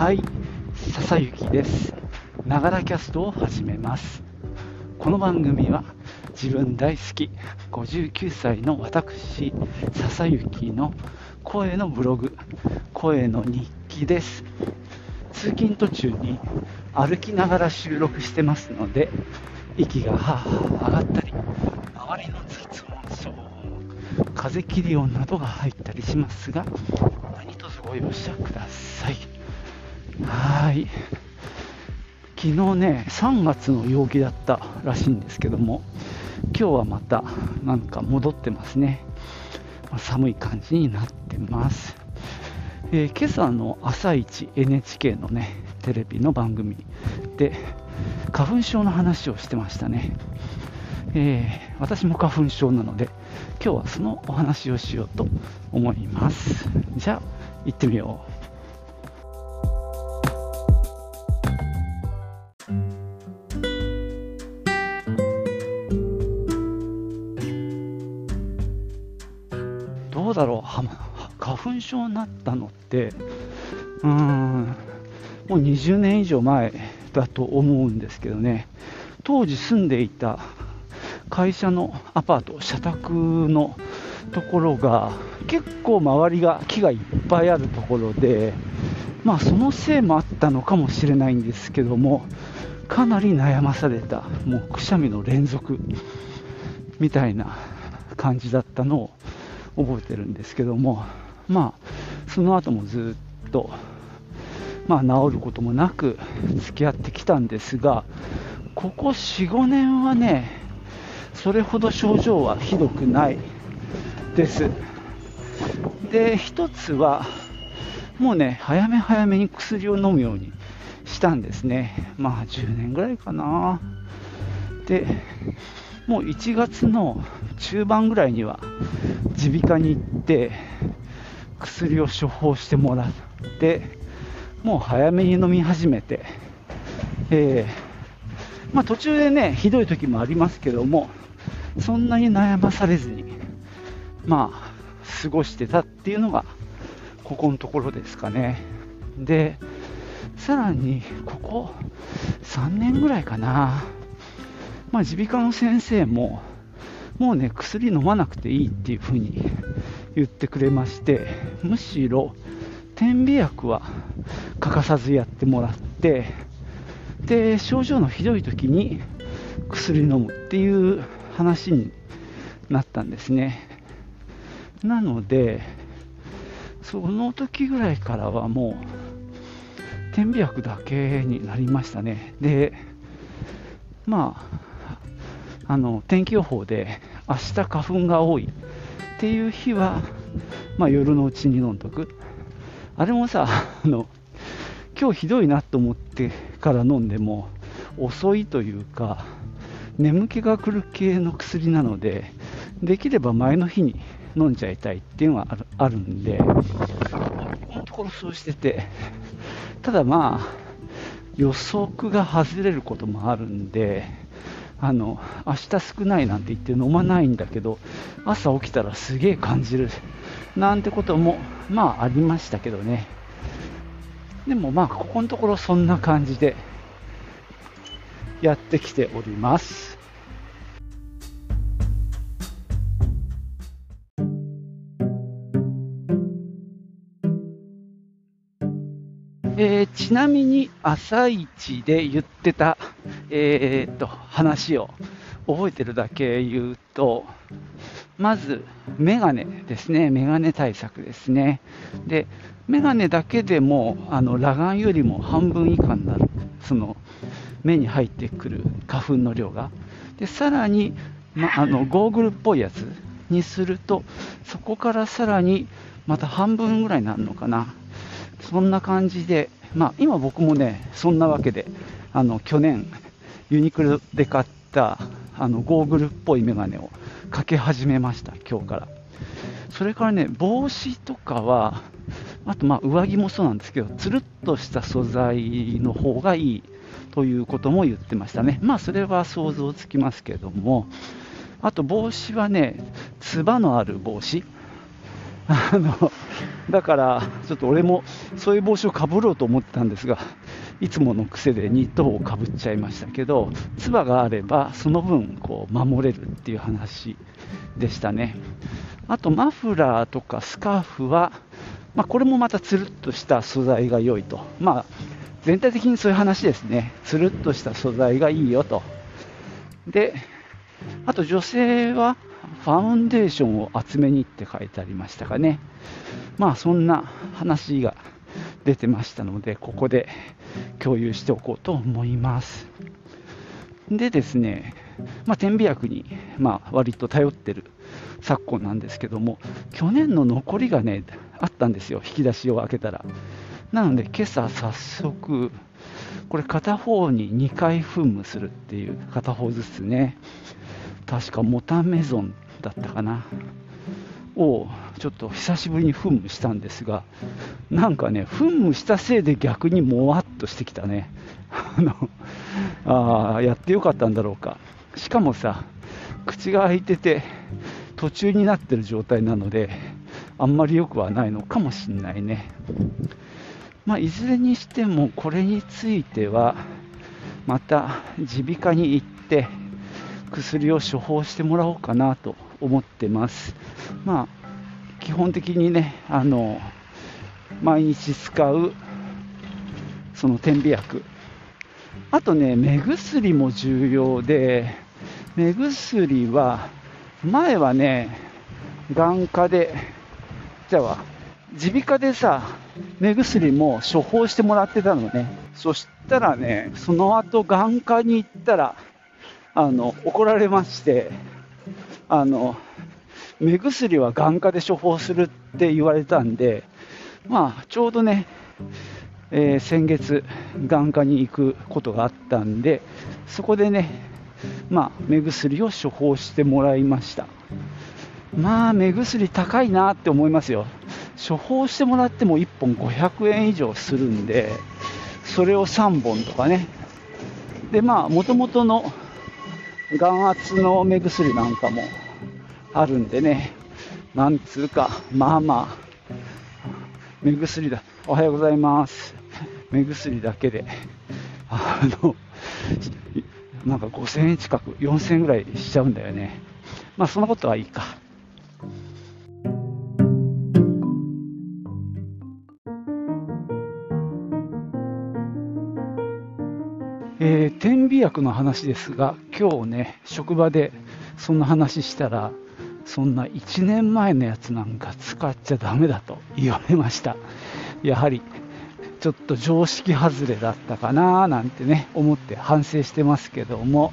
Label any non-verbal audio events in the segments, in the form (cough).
はい、笹雪です。ながらキャストを始めます。この番組は自分大好き59歳の私、笹雪の声のブログ、声の日記です。通勤途中に歩きながら収録してますので、息がはぁはぁ上がったり、周りの雑音、騒音、風切り音などが入ったりしますが、何卒ご容赦ください。はーい。昨日ね、3月の陽気だったらしいんですけども、今日はまたなんか戻ってますね。まあ寒い感じになってます。えー今朝の朝一 NHK のね、テレビの番組で花粉症の話をしてましたね。えー私も花粉症なので、今日はそのお話をしようと思います。じゃあ、行ってみよう。症になったのってうんもう20年以上前だと思うんですけどね。当時住んでいた会社のアパート社宅のところが結構周りが木がいっぱいあるところでまあそのせいもあったのかもしれないんですけどもかなり悩まされたもうくしゃみの連続みたいな感じだったのを覚えてるんですけども、まあ、その後もずっと、まあ、治ることもなく付き合ってきたんですが、ここ4、5年はね、それほど症状はひどくないです。で、一つは、もうね、早め早めに薬を飲むようにしたんですね。まあ、10年ぐらいかな。で、もう1月の中盤ぐらいには耳鼻科に行って薬を処方してもらってもう早めに飲み始めて、えーまあ、途中でねひどい時もありますけどもそんなに悩まされずにまあ過ごしてたっていうのがここのところですかね。でさらにここ3年ぐらいかな。ま、耳鼻科の先生も、もうね、薬飲まなくていいっていうふうに言ってくれまして、むしろ、点鼻薬は欠かさずやってもらって、で、症状のひどい時に薬飲むっていう話になったんですね。なので、その時ぐらいからはもう、点鼻薬だけになりましたね。で、まあ、あの天気予報で明日花粉が多いっていう日は、まあ、夜のうちに飲んどく。あれもさ、あの今日ひどいなと思ってから飲んでも遅いというか、眠気が来る系の薬なので、できれば前の日に飲んじゃいたいっていうのがあるあるんで、このところそうしてて、ただまあ、予測が外れることもあるんで、あの明日少ないなんて言って飲まないんだけど、朝起きたらすげえ感じるなんてこともまあありましたけどね。でもまあここのところそんな感じでやってきております。ちなみに朝一で言ってた、えーっと話を覚えてるだけ言うと、まずメガネですね、メガネ対策ですね。で、メガネだけでもあの裸眼よりも半分以下になる、その目に入ってくる花粉の量が。で、さらに、ま、あのゴーグルっぽいやつにすると、そこからさらにまた半分ぐらいになるのかな。そんな感じで、まあ、今僕もね、そんなわけで、あの去年、ユニクロで買ったあのゴーグルっぽいメガネをかけ始めました、今日から。それからね、帽子とかは、あとまあ上着もそうなんですけど、つるっとした素材の方がいいということも言ってましたね。まあそれは想像つきますけども、あと帽子はね、つばのある帽子。あのだからちょっと俺もそういう帽子をかぶろうと思ってたんですがいつもの癖でニット帽をかぶっちゃいましたけどつばがあればその分こう守れるっていう話でしたね。あとマフラーとかスカーフは、まあ、これもまたつるっとした素材が良いと。まあ全体的にそういう話ですね。つるっとした素材がいいよと。であと女性はファウンデーションを厚めにって書いてありましたかね。まあそんな話が出てましたので、ここで共有しておこうと思います。でですね、まあ、天秤薬に、まあ、割と頼ってる昨今なんですけども、去年の残りがね、あったんですよ、引き出しを開けたら。なので、今朝早速、これ片方に2回噴霧するっていう、片方ずつね、確かモタメゾンだったかな。をちょっと久しぶりに噴霧したんですがなんかね噴霧したせいで逆にもわっとしてきたね。ああやってよかったんだろうか。しかもさ口が開いてて途中になってる状態なのであんまり良くはないのかもしんないね。まあ、いずれにしてもこれについてはまた耳鼻科に行って薬を処方してもらおうかなと思ってます。まあ、基本的にね、あの毎日使うその点鼻薬。あとね、目薬も重要で、目薬は、前はね、眼科で、じゃあ、耳鼻科でさ、目薬も処方してもらってたのね。そしたらね、その後眼科に行ったら、あの怒られましてあの目薬は眼科で処方するって言われたんで、まあ、ちょうどね、えー、先月、眼科に行くことがあったんで、そこでね、まあ、目薬を処方してもらいました。まあ、目薬高いなって思いますよ。処方してもらっても1本500円以上するんで、それを3本とかね。で、まあ、もともとの眼圧の目薬なんかもあるんでね、なんつうか、まあまあ、目薬だ。おはようございます。目薬だけで、あの、なんか5000円近く、4000円ぐらいしちゃうんだよね。まあそんなことはいいか。薬の話ですが、今日ね、職場でそんな話したら、そんな1年前のやつなんか使っちゃだめだと言われました。やはりちょっと常識外れだったかななんてね、思って反省してますけども、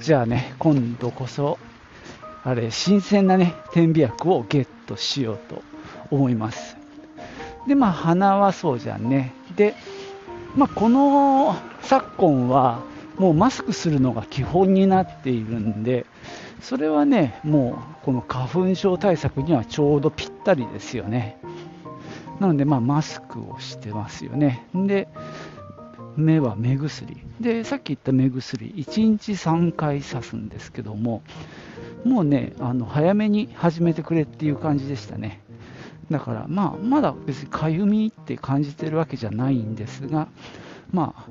じゃあね、今度こそ、あれ、新鮮なね、点鼻薬をゲットしようと思います。で、まあ、鼻はそうじゃんね。で、まあ、この昨今はもうマスクするのが基本になっているんで、それはね、もうこの花粉症対策にはちょうどぴったりですよね。なので、まあ、マスクをしてますよね。で、目は目薬。で、さっき言った目薬、1日3回刺すんですけども、もうね、あの早めに始めてくれっていう感じでしたね。だから、まあ、まだ別にかゆみって感じてるわけじゃないんですが、まあ、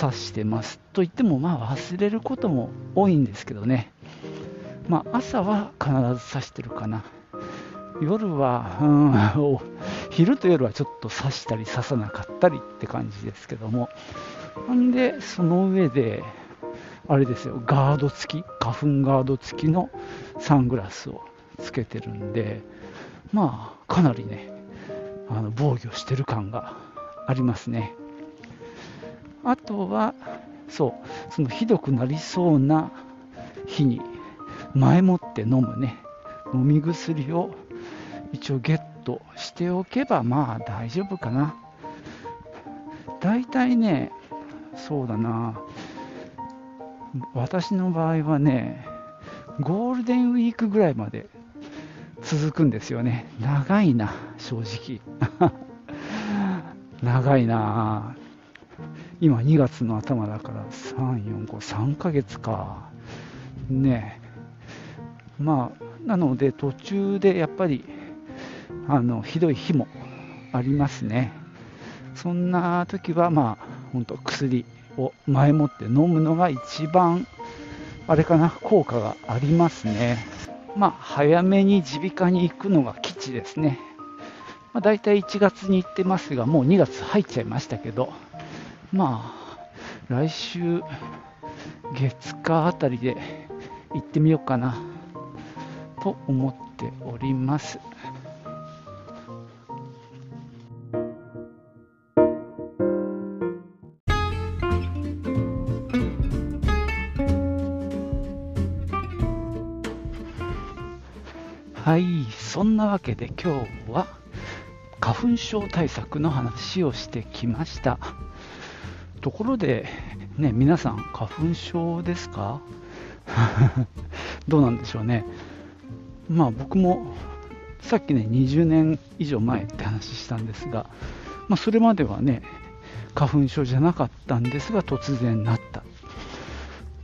刺してますと言っても、まあ、忘れることも多いんですけどね、まあ、朝は必ず刺してるかな。夜は、うん、(laughs) 昼と夜はちょっと刺したり刺さなかったりって感じですけどもな、んで、その上で、あれですよ、ガード付き、花粉ガード付きのサングラスをつけてるんで、まあ、かなりね、あの防御してる感がありますね。あとは、そう、そのひどくなりそうな日に前もって飲むね、飲み薬を一応ゲットしておけば、まあ大丈夫かな。大体ね、そうだな、私の場合はね、ゴールデンウィークぐらいまで続くんですよね。長いな、正直。(laughs) 長いな。今2月の頭だから3、4、5、3ヶ月か。ねまあ、なので途中でやっぱりあのひどい日もありますね。そんな時は、まあ、本当薬を前もって飲むのが一番、あれかな、効果がありますね。まあ、早めに耳鼻科に行くのが基地ですね。まあ、大体1月に行ってますが、もう2月入っちゃいましたけど、まあ、来週、月火あたりで行ってみようかなと思っております。はい、そんなわけで今日は花粉症対策の話をしてきました。ところで、ね、皆さん、花粉症ですか？(laughs) どうなんでしょうね。まあ僕もさっきね、20年以上前って話したんですが、まあ、それまではね、花粉症じゃなかったんですが、突然なった。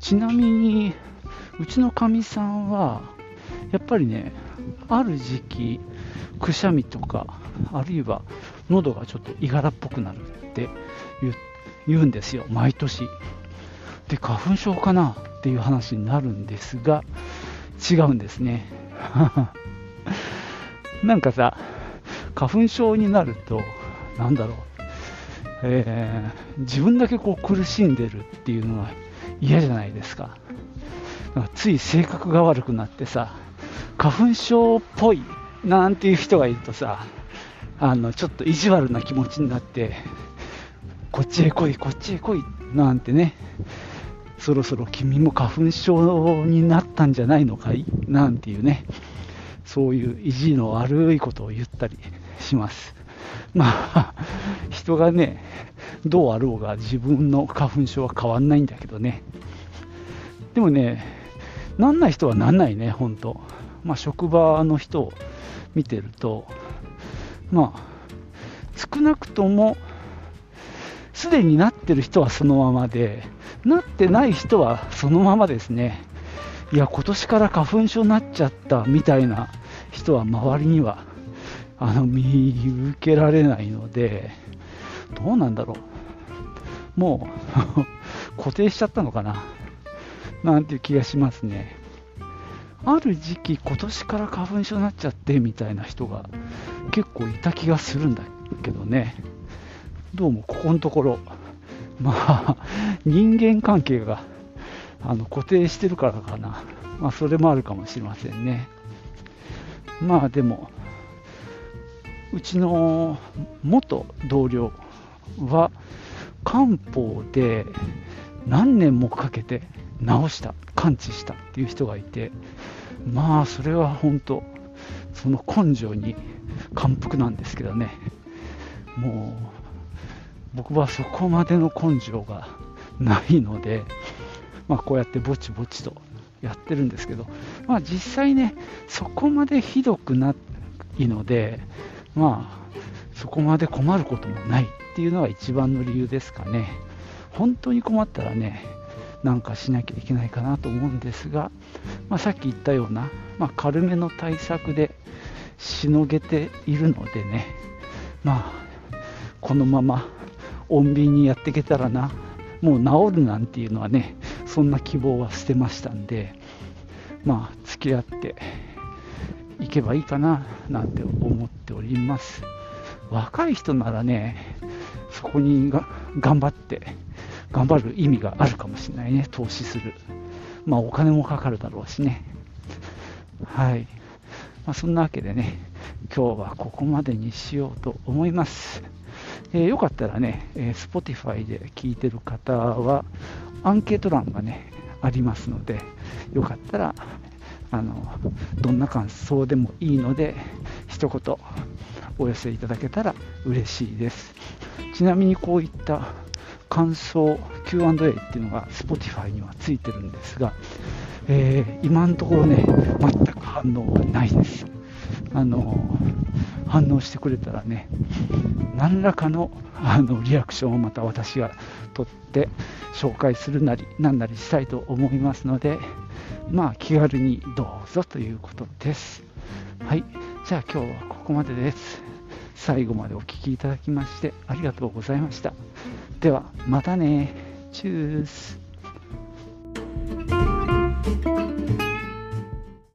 ちなみに、うちのかみさんは、やっぱりね、ある時期、くしゃみとか、あるいは喉がちょっといがらっぽくなるって言って言うんですよ、毎年。で、花粉症かな？っていう話になるんですが、違うんですね。(laughs) なんかさ、花粉症になると、なんだろう、えー、自分だけこう苦しんでるっていうのは嫌じゃないですか。かつい性格が悪くなってさ、花粉症っぽいなんていう人がいるとさ、あのちょっと意地悪な気持ちになって、こっちへ来い、こっちへ来いなんてね、そろそろ君も花粉症になったんじゃないのかい？なんていうね、そういう意地の悪いことを言ったりします。まあ、人がね、どうあろうが自分の花粉症は変わんないんだけどね。でもね、なんない人はなんないね、本当。まあ、職場の人を見てると、まあ、少なくとも、すでになってる人はそのままで、なってない人はそのままですね。いや、今年から花粉症になっちゃったみたいな人は周りにはあの見受けられないので、どうなんだろう。もう (laughs) 固定しちゃったのかな。なんていう気がしますね。ある時期、今年から花粉症になっちゃってみたいな人が結構いた気がするんだけどね。どうもここのところ、(laughs) まあ、人間関係があの固定してるからかな。まあ、それもあるかもしれませんね。まあでも、うちの元同僚は漢方で何年もかけて治した、完治したっていう人がいて、まあそれは本当、その根性に感服なんですけどね、もう僕はそこまでの根性がないので、(laughs) まあ、こうやってぼちぼちとやってるんですけど、まあ、実際ね、そこまでひどくないので、まあ、そこまで困ることもないっていうのが一番の理由ですかね。本当に困ったらね、なんかしなきゃいけないかなと思うんですが、まあ、さっき言ったような、まあ、軽めの対策でしのげているのでね、まあ、このまま穏便にやっていけたらな、もう治るなんていうのはね、そんな希望は捨てましたんで、まあ、付き合っていけばいいかななんて思っております。若い人ならね、そこにが頑張って頑張る意味があるかもしれないね、投資する。まあ、お金もかかるだろうしね。はい。まあ、そんなわけでね、今日はここまでにしようと思います。えー、よかったらね、えー、Spotify で聞いてる方は、アンケート欄がね、ありますので、よかったら、あの、どんな感想でもいいので、一言お寄せいただけたら嬉しいです。ちなみにこういった感想 Q&A っていうのが Spotify にはついてるんですが、えー、今のところね、全く反応がないです。あの反応してくれたらね何らかのあのリアクションをまた私が取って紹介するなりなんなりしたいと思いますのでまあ気軽にどうぞということです。はい。じゃあ今日はここまでです。最後までお聴きいただきましてありがとうございました。ではまたね。チュース。